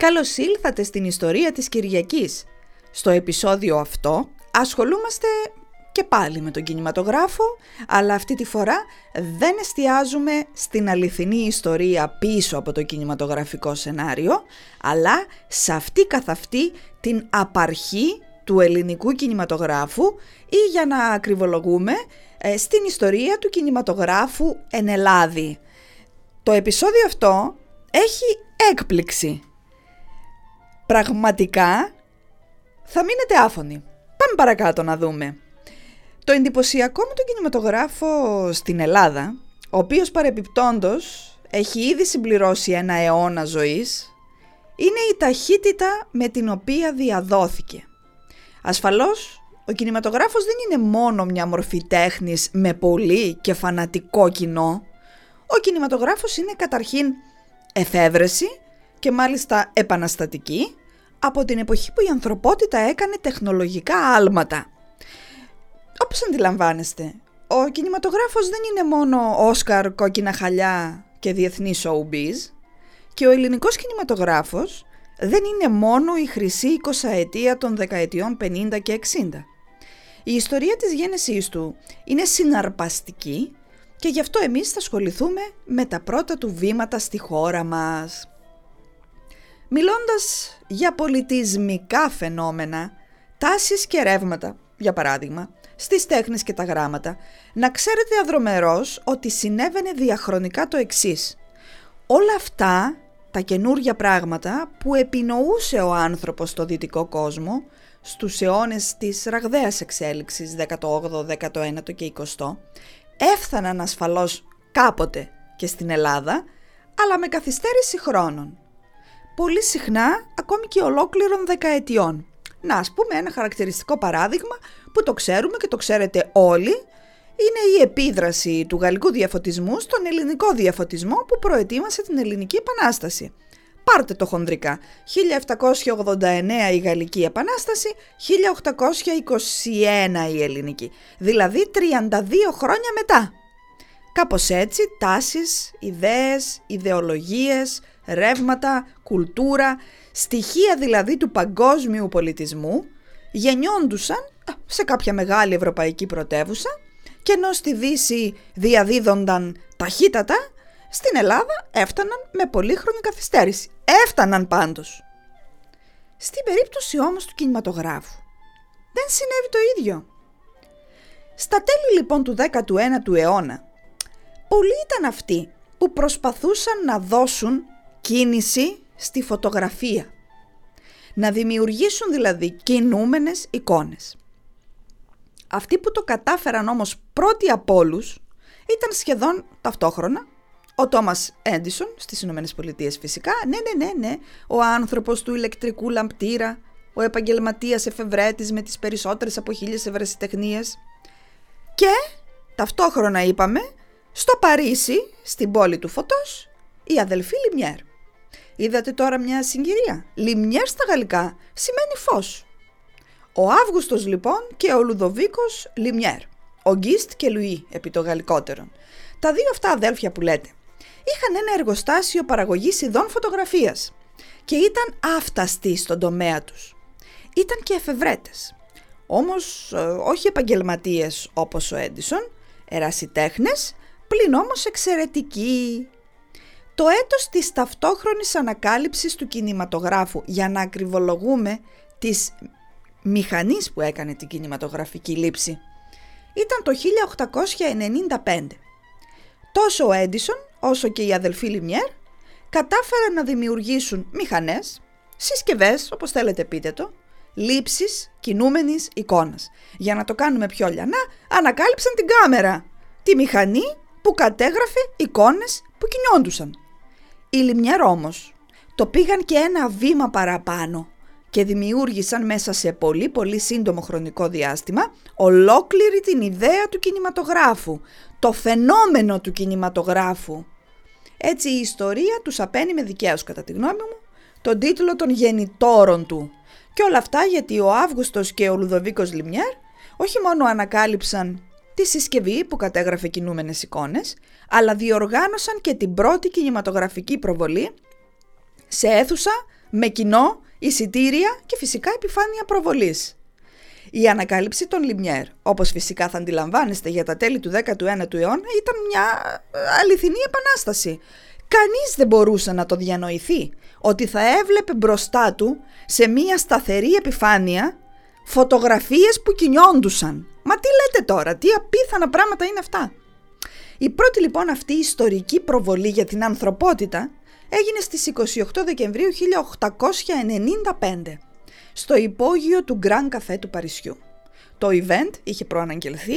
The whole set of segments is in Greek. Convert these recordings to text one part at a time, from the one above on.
Καλώς ήλθατε στην ιστορία της Κυριακής. Στο επεισόδιο αυτό ασχολούμαστε και πάλι με τον κινηματογράφο, αλλά αυτή τη φορά δεν εστιάζουμε στην αληθινή ιστορία πίσω από το κινηματογραφικό σενάριο, αλλά σε αυτή καθ' αυτή την απαρχή του ελληνικού κινηματογράφου ή για να ακριβολογούμε ε, στην ιστορία του κινηματογράφου εν Ελλάδη. Το επεισόδιο αυτό έχει έκπληξη. Πραγματικά θα μείνετε άφωνοι. Πάμε παρακάτω να δούμε. Το εντυπωσιακό με τον κινηματογράφο στην Ελλάδα, ο οποίος παρεπιπτόντος έχει ήδη συμπληρώσει ένα αιώνα ζωής, είναι η ταχύτητα με την οποία διαδόθηκε. Ασφαλώς, ο κινηματογράφος δεν είναι μόνο μια μορφή τέχνης με πολύ και φανατικό κοινό. Ο κινηματογράφος είναι καταρχήν εφεύρεση και μάλιστα επαναστατική από την εποχή που η ανθρωπότητα έκανε τεχνολογικά άλματα. Όπως αντιλαμβάνεστε, ο κινηματογράφος δεν είναι μόνο Όσκαρ, κόκκινα χαλιά και διεθνή showbiz και ο ελληνικός κινηματογράφος δεν είναι μόνο η χρυσή 20 ετία των δεκαετιών 50 και 60. Η ιστορία της γέννησής του είναι συναρπαστική και γι' αυτό εμείς θα ασχοληθούμε με τα πρώτα του βήματα στη χώρα μας. Μιλώντας για πολιτισμικά φαινόμενα, τάσεις και ρεύματα, για παράδειγμα, στις τέχνες και τα γράμματα, να ξέρετε αδρομερός ότι συνέβαινε διαχρονικά το εξής. Όλα αυτά τα καινούργια πράγματα που επινοούσε ο άνθρωπος στο δυτικό κόσμο στους αιώνες της ραγδαίας εξέλιξης 18ο, 19ο και 20ο έφταναν ασφαλώς κάποτε και στην Ελλάδα αλλά με καθυστέρηση χρόνων. Πολύ συχνά ακόμη και ολόκληρων δεκαετιών. Να ας πούμε ένα χαρακτηριστικό παράδειγμα που το ξέρουμε και το ξέρετε όλοι είναι η επίδραση του γαλλικού διαφωτισμού στον ελληνικό διαφωτισμό που προετοίμασε την Ελληνική Επανάσταση. Πάρτε το χονδρικά. 1789 η Γαλλική Επανάσταση, 1821 η Ελληνική. Δηλαδή 32 χρόνια μετά. Κάπως έτσι τάσεις, ιδέες, ιδεολογίες, ρεύματα, κουλτούρα, στοιχεία δηλαδή του παγκόσμιου πολιτισμού γεννιόντουσαν σε κάποια μεγάλη ευρωπαϊκή πρωτεύουσα και ενώ στη Δύση διαδίδονταν ταχύτατα, στην Ελλάδα έφταναν με πολύχρονη καθυστέρηση. Έφταναν πάντως. Στην περίπτωση όμως του κινηματογράφου δεν συνέβη το ίδιο. Στα τέλη λοιπόν του 19ου αιώνα, πολλοί ήταν αυτοί που προσπαθούσαν να δώσουν κίνηση στη φωτογραφία. Να δημιουργήσουν δηλαδή κινούμενες εικόνες. Αυτοί που το κατάφεραν όμως πρώτοι από όλους ήταν σχεδόν ταυτόχρονα ο Τόμας Έντισον στις Ηνωμένες Πολιτείες φυσικά, ναι ναι ναι ναι, ο άνθρωπος του ηλεκτρικού λαμπτήρα, ο επαγγελματίας εφευρέτης με τις περισσότερες από χίλιες ευρεσιτεχνίες και ταυτόχρονα είπαμε στο Παρίσι, στην πόλη του φωτός, η αδελφή Λιμιέρ. Είδατε τώρα μια συγκυρία. Λιμιέρ στα γαλλικά σημαίνει φως. Ο Αύγουστος λοιπόν και ο Λουδοβίκος Λιμιέρ. Ο Γκίστ και Λουί επί το γαλλικότερον. Τα δύο αυτά αδέλφια που λέτε είχαν ένα εργοστάσιο παραγωγής ειδών φωτογραφίας και ήταν άφταστοι στον τομέα τους. Ήταν και εφευρέτες. Όμως ε, όχι επαγγελματίες όπως ο Έντισον, ερασιτέχνες, πλην όμως εξαιρετικοί. Το έτος της ταυτόχρονης ανακάλυψης του κινηματογράφου για να ακριβολογούμε τις μηχανής που έκανε την κινηματογραφική λήψη ήταν το 1895. Τόσο ο Έντισον όσο και οι αδελφοί Λιμιέρ κατάφεραν να δημιουργήσουν μηχανές, συσκευές όπως θέλετε πείτε το, λήψεις κινούμενης εικόνας. Για να το κάνουμε πιο λιανά ανακάλυψαν την κάμερα, τη μηχανή που κατέγραφε εικόνες που κινιόντουσαν. Οι Λιμιέρ όμως το πήγαν και ένα βήμα παραπάνω και δημιούργησαν μέσα σε πολύ πολύ σύντομο χρονικό διάστημα ολόκληρη την ιδέα του κινηματογράφου, το φαινόμενο του κινηματογράφου. Έτσι η ιστορία τους απένει με δικαίως κατά τη γνώμη μου τον τίτλο των γεννητόρων του. Και όλα αυτά γιατί ο Αύγουστος και ο Λουδοβίκος Λιμιέρ όχι μόνο ανακάλυψαν τη συσκευή που κατέγραφε κινούμενες εικόνες, αλλά διοργάνωσαν και την πρώτη κινηματογραφική προβολή σε αίθουσα με κοινό, εισιτήρια και φυσικά επιφάνεια προβολής. Η ανακάλυψη των Λιμιέρ, όπως φυσικά θα αντιλαμβάνεστε για τα τέλη του 19ου αιώνα, ήταν μια ε, αληθινή επανάσταση. Κανείς δεν μπορούσε να το διανοηθεί ότι θα έβλεπε μπροστά του σε μια σταθερή επιφάνεια φωτογραφίες που κινιόντουσαν. Μα τι λέτε τώρα, τι απίθανα πράγματα είναι αυτά. Η πρώτη λοιπόν αυτή ιστορική προβολή για την ανθρωπότητα έγινε στις 28 Δεκεμβρίου 1895 στο υπόγειο του Γκραν Καφέ του Παρισιού. Το event είχε προαναγγελθεί,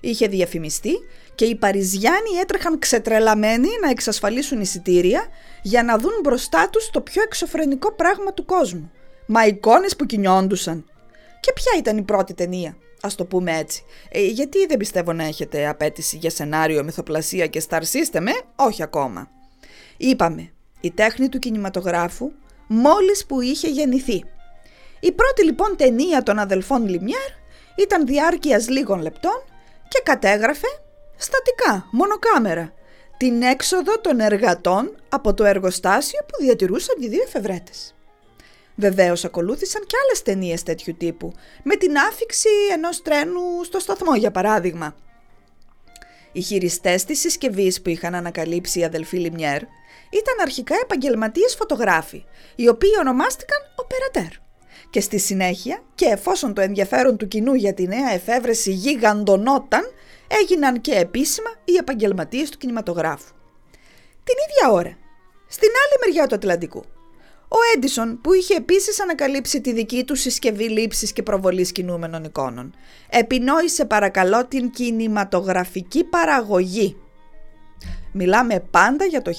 είχε διαφημιστεί και οι Παριζιάνοι έτρεχαν ξετρελαμένοι να εξασφαλίσουν εισιτήρια για να δουν μπροστά τους το πιο εξωφρενικό πράγμα του κόσμου. Μα εικόνες που κινιόντουσαν. Και ποια ήταν η πρώτη ταινία, ας το πούμε έτσι. Ε, γιατί δεν πιστεύω να έχετε απέτηση για σενάριο, μυθοπλασία και star system, ε; όχι ακόμα. Είπαμε, η τέχνη του κινηματογράφου μόλις που είχε γεννηθεί. Η πρώτη λοιπόν ταινία των αδελφών Λιμιέρ ήταν διάρκειας λίγων λεπτών και κατέγραφε στατικά, μονοκάμερα, την έξοδο των εργατών από το εργοστάσιο που διατηρούσαν οι δύο εφευρέτες. Βεβαίως ακολούθησαν και άλλες ταινίες τέτοιου τύπου, με την άφηξη ενός τρένου στο σταθμό για παράδειγμα. Οι χειριστές της συσκευής που είχαν ανακαλύψει οι αδελφοί Λιμιέρ ήταν αρχικά επαγγελματίες φωτογράφοι, οι οποίοι ονομάστηκαν «Οπερατέρ» και στη συνέχεια και εφόσον το ενδιαφέρον του κοινού για τη νέα εφεύρεση γιγαντονόταν, έγιναν και επίσημα οι επαγγελματίες του κινηματογράφου. Την ίδια ώρα, στην άλλη μεριά του Ατλαντικού, ο Έντισον, που είχε επίσης ανακαλύψει τη δική του συσκευή λήψης και προβολής κινούμενων εικόνων, επινόησε παρακαλώ την κινηματογραφική παραγωγή. Μιλάμε πάντα για το 1895.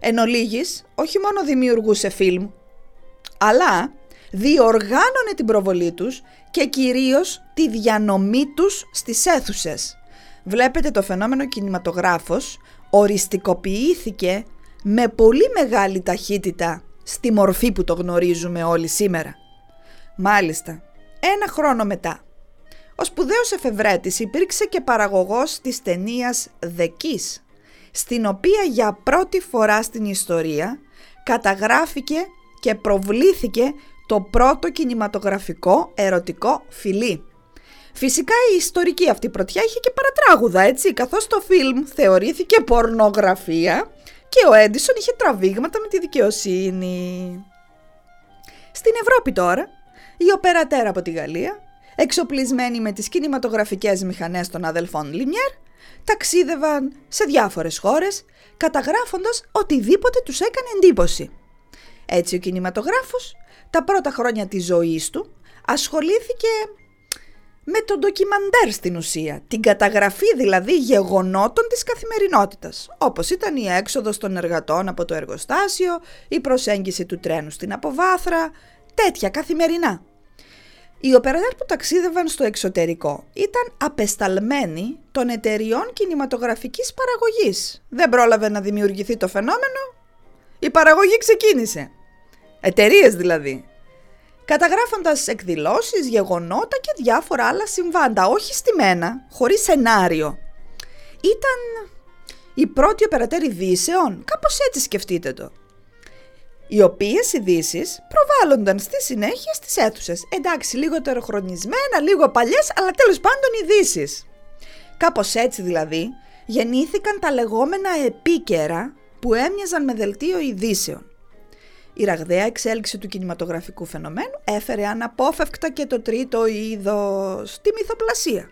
Εν ολίγης, όχι μόνο δημιουργούσε φιλμ, αλλά διοργάνωνε την προβολή τους και κυρίως τη διανομή τους στις αίθουσες. Βλέπετε το φαινόμενο κινηματογράφος οριστικοποιήθηκε με πολύ μεγάλη ταχύτητα στη μορφή που το γνωρίζουμε όλοι σήμερα. Μάλιστα, ένα χρόνο μετά, ο σπουδαίος εφευρέτης υπήρξε και παραγωγός της ταινίας «The Kiss», στην οποία για πρώτη φορά στην ιστορία καταγράφηκε και προβλήθηκε το πρώτο κινηματογραφικό ερωτικό φιλί. Φυσικά η ιστορική αυτή πρωτιά είχε και παρατράγουδα έτσι, καθώς το φιλμ θεωρήθηκε πορνογραφία και ο Έντισον είχε τραβήγματα με τη δικαιοσύνη. Στην Ευρώπη τώρα, η οπερατέρα από τη Γαλλία, εξοπλισμένη με τις κινηματογραφικές μηχανές των αδελφών Λιμιέρ, ταξίδευαν σε διάφορες χώρες, καταγράφοντας οτιδήποτε τους έκανε εντύπωση. Έτσι ο κινηματογράφος τα πρώτα χρόνια της ζωής του ασχολήθηκε με τον ντοκιμαντέρ στην ουσία, την καταγραφή δηλαδή γεγονότων της καθημερινότητας, όπως ήταν η έξοδος των εργατών από το εργοστάσιο, η προσέγγιση του τρένου στην αποβάθρα, τέτοια καθημερινά. Οι οπερατέρ που ταξίδευαν στο εξωτερικό ήταν απεσταλμένοι των εταιριών κινηματογραφικής παραγωγής. Δεν πρόλαβε να δημιουργηθεί το φαινόμενο, η παραγωγή ξεκίνησε. Εταιρείες δηλαδή. Καταγράφοντας εκδηλώσεις, γεγονότα και διάφορα άλλα συμβάντα, όχι στημένα, χωρίς σενάριο. Ήταν η πρώτη οπερατέρ ειδήσεων, κάπως έτσι σκεφτείτε το. Οι οποίες ειδήσεις προβάλλονταν στη συνέχεια στις αίθουσες. Εντάξει, λίγο τεροχρονισμένα, λίγο παλιές, αλλά τέλος πάντων ειδήσεις. Κάπως έτσι δηλαδή γεννήθηκαν τα λεγόμενα επίκαιρα που έμοιαζαν με δελτίο ειδήσεων. Η ραγδαία εξέλιξη του κινηματογραφικού φαινομένου έφερε αναπόφευκτα και το τρίτο είδος, τη μυθοπλασία.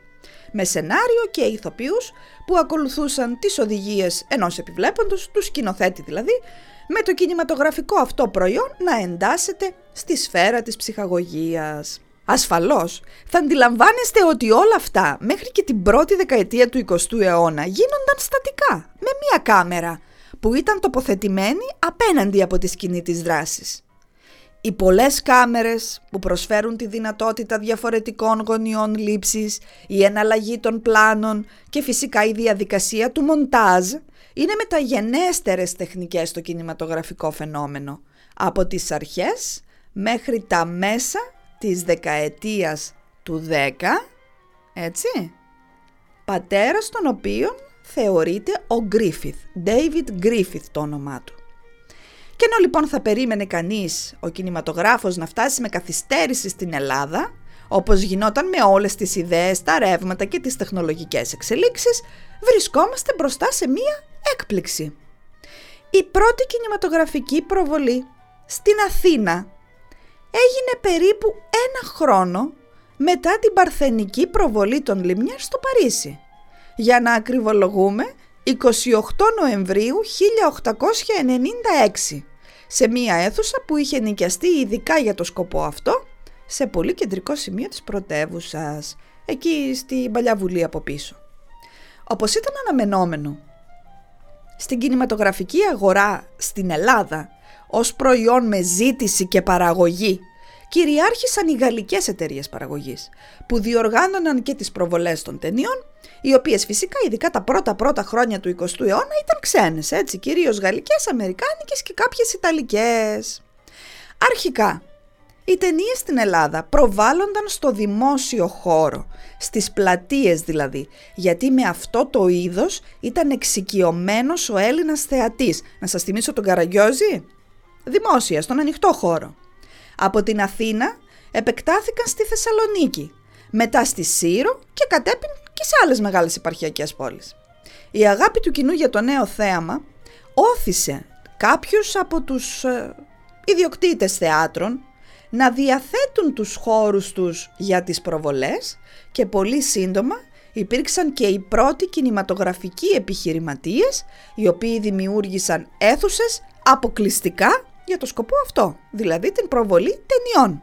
Με σενάριο και ηθοποιούς που ακολουθούσαν τις οδηγίες ενός επιβλέποντος, του σκηνοθέτη δηλαδή, με το κινηματογραφικό αυτό προϊόν να εντάσσεται στη σφαίρα της ψυχαγωγίας. Ασφαλώς, θα αντιλαμβάνεστε ότι όλα αυτά μέχρι και την πρώτη δεκαετία του 20ου αιώνα γίνονταν στατικά, με μία κάμερα, που ήταν τοποθετημένη απέναντι από τη σκηνή της δράσης. Οι πολλές κάμερες που προσφέρουν τη δυνατότητα διαφορετικών γωνιών λήψης, η εναλλαγή των πλάνων και φυσικά η διαδικασία του μοντάζ είναι μεταγενέστερες τεχνικές στο κινηματογραφικό φαινόμενο από τις αρχές μέχρι τα μέσα της δεκαετίας του 10, έτσι, πατέρας των οποίων θεωρείται ο Γκρίφιθ, David Griffith το όνομά του. Και ενώ λοιπόν θα περίμενε κανείς ο κινηματογράφος να φτάσει με καθυστέρηση στην Ελλάδα, όπως γινόταν με όλες τις ιδέες, τα ρεύματα και τις τεχνολογικές εξελίξεις, βρισκόμαστε μπροστά σε μία έκπληξη. Η πρώτη κινηματογραφική προβολή στην Αθήνα έγινε περίπου ένα χρόνο μετά την παρθενική προβολή των Λιμιέρ στο Παρίσι. Για να ακριβολογούμε, 28 Νοεμβρίου 1896, σε μία αίθουσα που είχε νοικιαστεί ειδικά για το σκοπό αυτό, σε πολύ κεντρικό σημείο της πρωτεύουσας, εκεί στην Παλιά Βουλή από πίσω. Όπως ήταν αναμενόμενο, στην κινηματογραφική αγορά στην Ελλάδα, ως προϊόν με ζήτηση και παραγωγή κυριάρχησαν οι γαλλικές εταιρείες παραγωγής, που διοργάνωναν και τις προβολές των ταινιών, οι οποίες φυσικά ειδικά τα πρώτα πρώτα χρόνια του 20ου αιώνα ήταν ξένες, έτσι, κυρίως γαλλικές, αμερικάνικες και κάποιες ιταλικές. Αρχικά, οι ταινίες στην Ελλάδα προβάλλονταν στο δημόσιο χώρο, στις πλατείες δηλαδή, γιατί με αυτό το είδος ήταν εξοικειωμένος ο Έλληνας θεατής. Να σας θυμίσω τον Καραγκιόζη; Δημόσια, στον ανοιχτό χώρο. Από την Αθήνα επεκτάθηκαν στη Θεσσαλονίκη, μετά στη Σύρο και κατέπιν και σε άλλες μεγάλες επαρχιακές πόλεις. Η αγάπη του κοινού για το νέο θέαμα όθησε κάποιους από τους ε, ιδιοκτήτες θεάτρων να διαθέτουν τους χώρους τους για τις προβολές και πολύ σύντομα υπήρξαν και οι πρώτοι κινηματογραφικοί επιχειρηματίες οι οποίοι δημιούργησαν αίθουσες αποκλειστικά για το σκοπό αυτό, δηλαδή την προβολή ταινιών.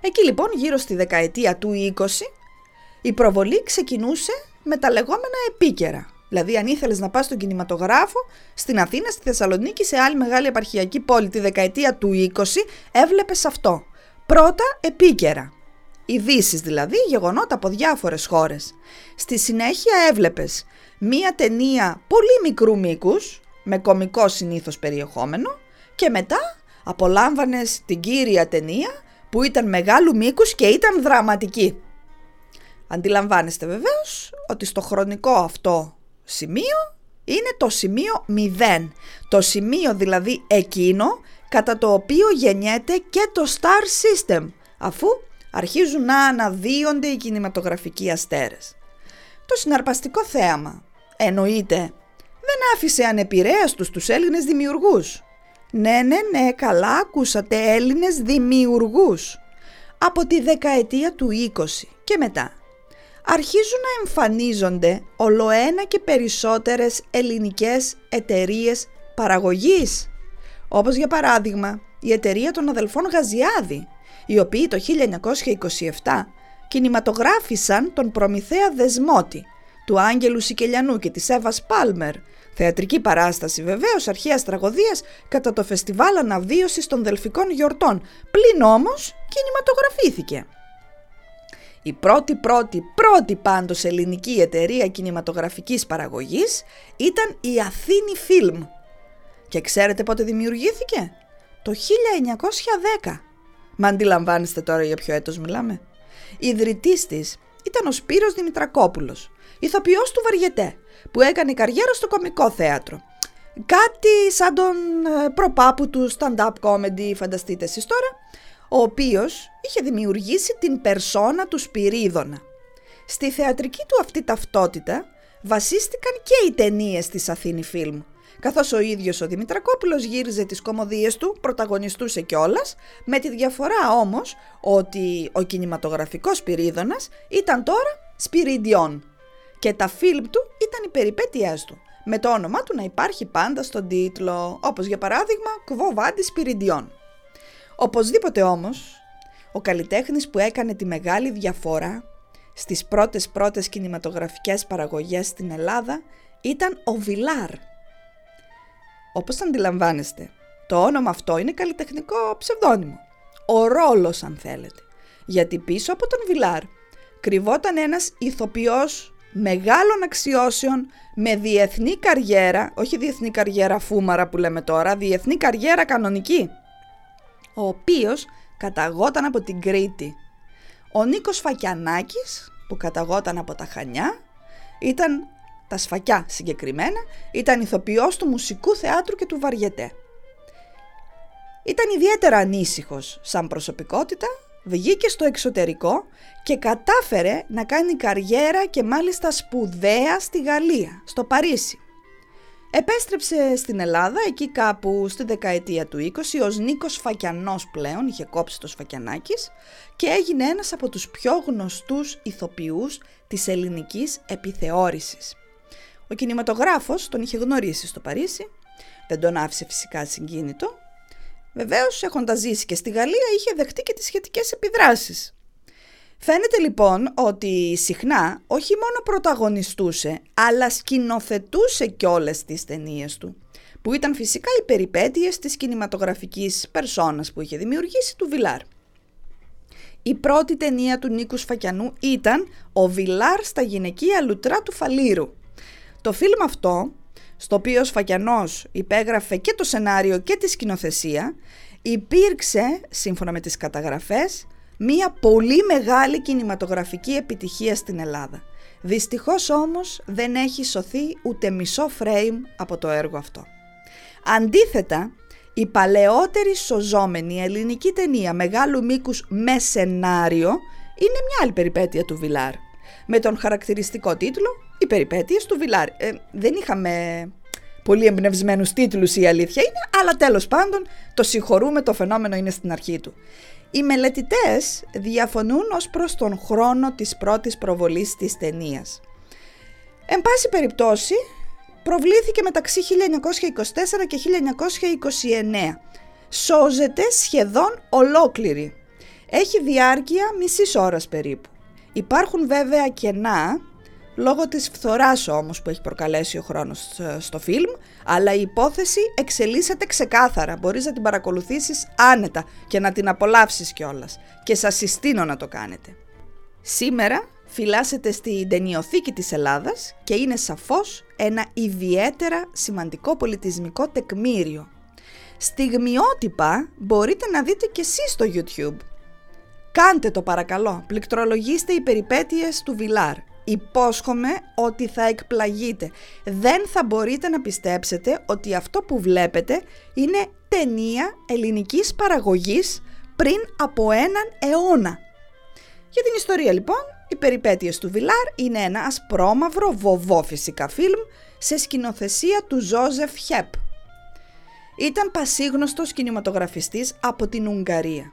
Εκεί λοιπόν γύρω στη δεκαετία του 20 η προβολή ξεκινούσε με τα λεγόμενα επίκαιρα. Δηλαδή αν ήθελες να πας στον κινηματογράφο στην Αθήνα, στη Θεσσαλονίκη, σε άλλη μεγάλη επαρχιακή πόλη τη δεκαετία του 20 έβλεπες αυτό. Πρώτα επίκαιρα. Ειδήσεις δηλαδή, γεγονότα από διάφορες χώρες. Στη συνέχεια έβλεπες μία ταινία πολύ μικρού μήκους, με κομικό συνήθως περιεχόμενο και μετά απολάμβανες την κύρια ταινία που ήταν μεγάλου μήκους και ήταν δραματική. Αντιλαμβάνεστε βεβαίως ότι στο χρονικό αυτό σημείο είναι το σημείο 0. Το σημείο δηλαδή εκείνο κατά το οποίο γεννιέται και το Star System αφού αρχίζουν να αναδύονται οι κινηματογραφικοί αστέρες. Το συναρπαστικό θέαμα εννοείται δεν άφησε ανεπηρέαστους τους Έλληνες δημιουργούς ναι, ναι, ναι, καλά ακούσατε Έλληνες δημιουργούς. Από τη δεκαετία του 20 και μετά αρχίζουν να εμφανίζονται ολοένα και περισσότερες ελληνικές εταιρείες παραγωγής. Όπως για παράδειγμα η εταιρεία των αδελφών Γαζιάδη, οι οποίοι το 1927 κινηματογράφησαν τον Προμηθέα Δεσμότη, του Άγγελου Σικελιανού και της Εύας Πάλμερ Θεατρική παράσταση βεβαίως αρχαίας τραγωδίας κατά το φεστιβάλ αναβίωσης των Δελφικών Γιορτών, πλην όμως κινηματογραφήθηκε. Η πρώτη πρώτη πρώτη πάντως ελληνική εταιρεία κινηματογραφικής παραγωγής ήταν η Αθήνη Φιλμ. Και ξέρετε πότε δημιουργήθηκε; Το 1910. Μα αντιλαμβάνεστε τώρα για ποιο έτος μιλάμε; Ιδρυτής της ήταν ο Σπύρος Δημητρακόπουλος, ηθοποιός του Βαριετέ, που έκανε καριέρα στο κομικό θέατρο. Κάτι σαν τον ε, προπάπου του stand-up comedy, φανταστείτε εσείς τώρα, ο οποίος είχε δημιουργήσει την περσόνα του Σπυρίδωνα. Στη θεατρική του αυτή ταυτότητα βασίστηκαν και οι ταινίες της Αθήνη Φιλμ, καθώς ο ίδιος ο Δημητρακόπουλος γύριζε τις κομμωδίες του, πρωταγωνιστούσε κιόλας, με τη διαφορά όμως ότι ο κινηματογραφικός Σπυρίδωνας ήταν τώρα Σπυριντιών και τα φιλμ του ήταν οι περιπέτειές του, με το όνομά του να υπάρχει πάντα στον τίτλο, όπως για παράδειγμα «Κβο Βάντι Σπυριντιών». Οπωσδήποτε όμως, ο καλλιτέχνης που έκανε τη μεγάλη διαφορά στις πρώτες πρώτες κινηματογραφικές παραγωγές στην Ελλάδα ήταν ο Βιλάρ. Όπως αντιλαμβάνεστε, το όνομα αυτό είναι καλλιτεχνικό ψευδόνυμο. Ο ρόλος αν θέλετε. Γιατί πίσω από τον Βιλάρ κρυβόταν ένας ηθοποιός μεγάλων αξιώσεων με διεθνή καριέρα, όχι διεθνή καριέρα φούμαρα που λέμε τώρα, διεθνή καριέρα κανονική, ο οποίος καταγόταν από την Κρήτη. Ο Νίκος Φακιανάκης, που καταγόταν από τα Χανιά, ήταν τα Σφακιά συγκεκριμένα, ήταν ηθοποιός του Μουσικού Θεάτρου και του Βαριετέ. Ήταν ιδιαίτερα ανήσυχος σαν προσωπικότητα, βγήκε στο εξωτερικό και κατάφερε να κάνει καριέρα και μάλιστα σπουδαία στη Γαλλία, στο Παρίσι. Επέστρεψε στην Ελλάδα εκεί κάπου στη δεκαετία του 20 ως Νίκος Φακιανός πλέον, είχε κόψει το Σφακιανάκης και έγινε ένας από τους πιο γνωστούς ηθοποιούς της ελληνικής επιθεώρησης. Ο κινηματογράφος τον είχε γνωρίσει στο Παρίσι, δεν τον άφησε φυσικά συγκίνητο. Βεβαίως έχοντας ζήσει και στη Γαλλία είχε δεχτεί και τις σχετικές επιδράσεις. Φαίνεται λοιπόν ότι συχνά όχι μόνο πρωταγωνιστούσε, αλλά σκηνοθετούσε και όλες τις ταινίες του, που ήταν φυσικά οι περιπέτειες της κινηματογραφικής περσόνας που είχε δημιουργήσει του Βιλάρ. Η πρώτη ταινία του Νίκου Σφακιανού ήταν «Ο Βιλάρ στα γυναικεία λουτρά του Φαλήρου». Το φιλμ αυτό, στο οποίο ο Σφακιανός υπέγραφε και το σενάριο και τη σκηνοθεσία, υπήρξε, σύμφωνα με τις καταγραφές, μία πολύ μεγάλη κινηματογραφική επιτυχία στην Ελλάδα. Δυστυχώς όμως δεν έχει σωθεί ούτε μισό φρέιμ από το έργο αυτό. Αντίθετα, η παλαιότερη σωζόμενη ελληνική ταινία μεγάλου μήκους με σενάριο είναι μια άλλη περιπέτεια του Βιλάρ. Με τον χαρακτηριστικό τίτλο «Οι περιπέτειες του Βιλάρ». Ε, δεν είχαμε πολύ εμπνευσμένους τίτλους η αλήθεια είναι, αλλά τέλος πάντων το συγχωρούμε, το φαινόμενο είναι στην αρχή του. Οι μελετητές διαφωνούν ως προς τον χρόνο της πρώτης προβολής της ταινίας. Εν πάση περιπτώσει, προβλήθηκε μεταξύ 1924 και 1929. Σώζεται σχεδόν ολόκληρη. Έχει διάρκεια μισής ώρας περίπου. Υπάρχουν βέβαια κενά λόγω της φθοράς όμως που έχει προκαλέσει ο χρόνος ε, στο φιλμ, αλλά η υπόθεση εξελίσσεται ξεκάθαρα, μπορείς να την παρακολουθήσεις άνετα και να την απολαύσεις κιόλας. και σας συστήνω να το κάνετε. Σήμερα φυλάσσεται στην ταινιοθήκη της Ελλάδας και είναι σαφώς ένα ιδιαίτερα σημαντικό πολιτισμικό τεκμήριο. Στιγμιότυπα μπορείτε να δείτε και εσείς στο YouTube. Κάντε το παρακαλώ, πληκτρολογήστε οι περιπέτειες του Βιλάρ Υπόσχομαι ότι θα εκπλαγείτε. Δεν θα μπορείτε να πιστέψετε ότι αυτό που βλέπετε είναι ταινία ελληνικής παραγωγής πριν από έναν αιώνα. Για την ιστορία λοιπόν, οι περιπέτειες του Βιλάρ είναι ένα ασπρόμαυρο βοβό φυσικά φιλμ σε σκηνοθεσία του Ζόζεφ Χέπ. Ήταν πασίγνωστος κινηματογραφιστής από την Ουγγαρία.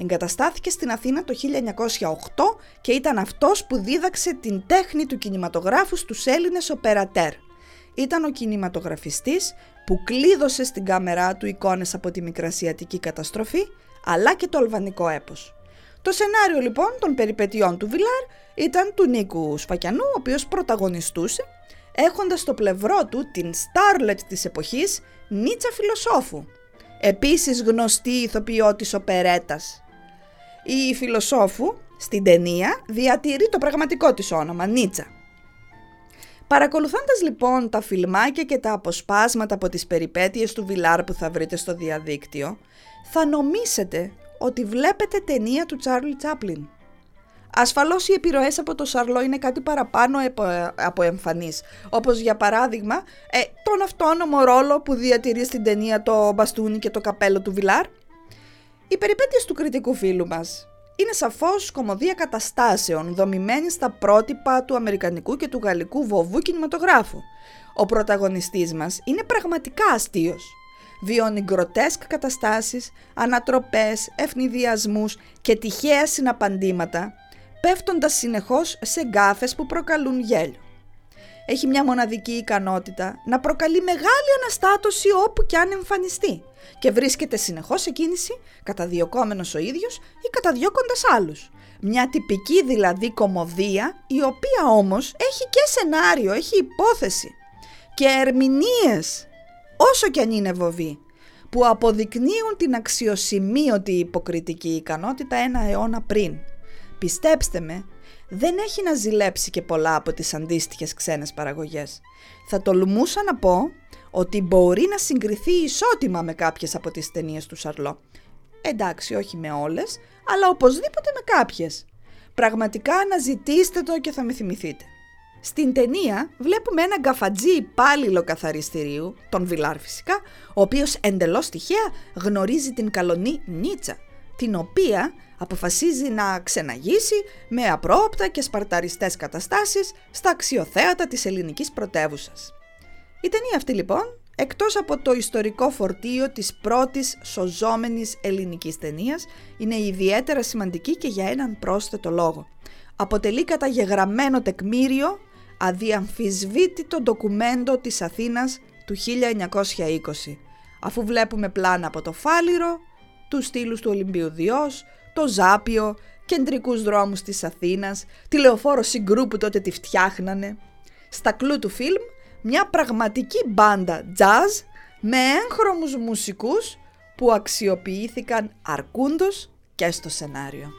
Εγκαταστάθηκε στην Αθήνα το 1908 και ήταν αυτός που δίδαξε την τέχνη του κινηματογράφου στους Έλληνες οπερατέρ. Ήταν ο κινηματογραφιστής που κλείδωσε στην κάμερά του εικόνες από τη Μικρασιατική καταστροφή, αλλά και το αλβανικό έπος. Το σενάριο λοιπόν των περιπετειών του Βιλάρ ήταν του Νίκου Σφακιανού, ο οποίος πρωταγωνιστούσε, έχοντας στο πλευρό του την Starlet της εποχής Νίτσα Φιλοσόφου, επίσης γνωστή ηθοποιό της οπερέτας. Η φιλοσόφου στην ταινία διατηρεί το πραγματικό της όνομα, Νίτσα. Παρακολουθώντας λοιπόν τα φιλμάκια και τα αποσπάσματα από τις περιπέτειες του Βιλάρ που θα βρείτε στο διαδίκτυο, θα νομίσετε ότι βλέπετε ταινία του Τσάρλι Τσάπλιν. Ασφαλώς οι επιρροές από το Σαρλό είναι κάτι παραπάνω από εμφανής, όπως για παράδειγμα ε, τον αυτόνομο ρόλο που διατηρεί στην ταινία το μπαστούνι και το καπέλο του Βιλάρ, οι περιπέτειες του κριτικού φίλου μας είναι σαφώς κομμωδία καταστάσεων δομημένης στα πρότυπα του αμερικανικού και του γαλλικού βοβού κινηματογράφου. Ο πρωταγωνιστής μας είναι πραγματικά αστείος. Βιώνει γκροτέσκ καταστάσεις, ανατροπές, αιφνιδιασμούς και τυχαία συναπαντήματα, πέφτοντας συνεχώς σε γκάφες που προκαλούν γέλιο έχει μια μοναδική ικανότητα να προκαλεί μεγάλη αναστάτωση όπου και αν εμφανιστεί και βρίσκεται συνεχώς σε κίνηση καταδιωκόμενος ο ίδιος ή καταδιώκοντας άλλους. Μια τυπική δηλαδή κωμωδία η οποία όμως έχει και σενάριο, έχει υπόθεση και ερμηνείες όσο και αν είναι βοβή που αποδεικνύουν την αξιοσημείωτη υποκριτική ικανότητα ένα αιώνα πριν. Πιστέψτε με, δεν έχει να ζηλέψει και πολλά από τις αντίστοιχες ξένες παραγωγές. Θα τολμούσα να πω ότι μπορεί να συγκριθεί ισότιμα με κάποιες από τις ταινίες του Σαρλό. Εντάξει, όχι με όλες, αλλά οπωσδήποτε με κάποιες. Πραγματικά αναζητήστε το και θα με θυμηθείτε. Στην ταινία βλέπουμε έναν γκαφατζή υπάλληλο καθαριστηρίου, τον Βιλάρ φυσικά, ο οποίος εντελώς τυχαία γνωρίζει την καλονή Νίτσα, την οποία αποφασίζει να ξεναγήσει με απρόοπτα και σπαρταριστές καταστάσεις στα αξιοθέατα της ελληνικής πρωτεύουσας. Η ταινία αυτή λοιπόν, εκτός από το ιστορικό φορτίο της πρώτης σωζόμενης ελληνικής ταινίας, είναι ιδιαίτερα σημαντική και για έναν πρόσθετο λόγο. Αποτελεί καταγεγραμμένο τεκμήριο αδιαμφισβήτητο ντοκουμέντο της Αθήνας του 1920, αφού βλέπουμε πλάνα από το Φάληρο, τους στήλους του Ολυμπίου Διός, το Ζάπιο, κεντρικούς δρόμους της Αθήνας, τη λεωφόρο Συγκρού που τότε τη φτιάχνανε. Στα κλου του φιλμ, μια πραγματική μπάντα jazz με έγχρωμους μουσικούς που αξιοποιήθηκαν αρκούντος και στο σενάριο.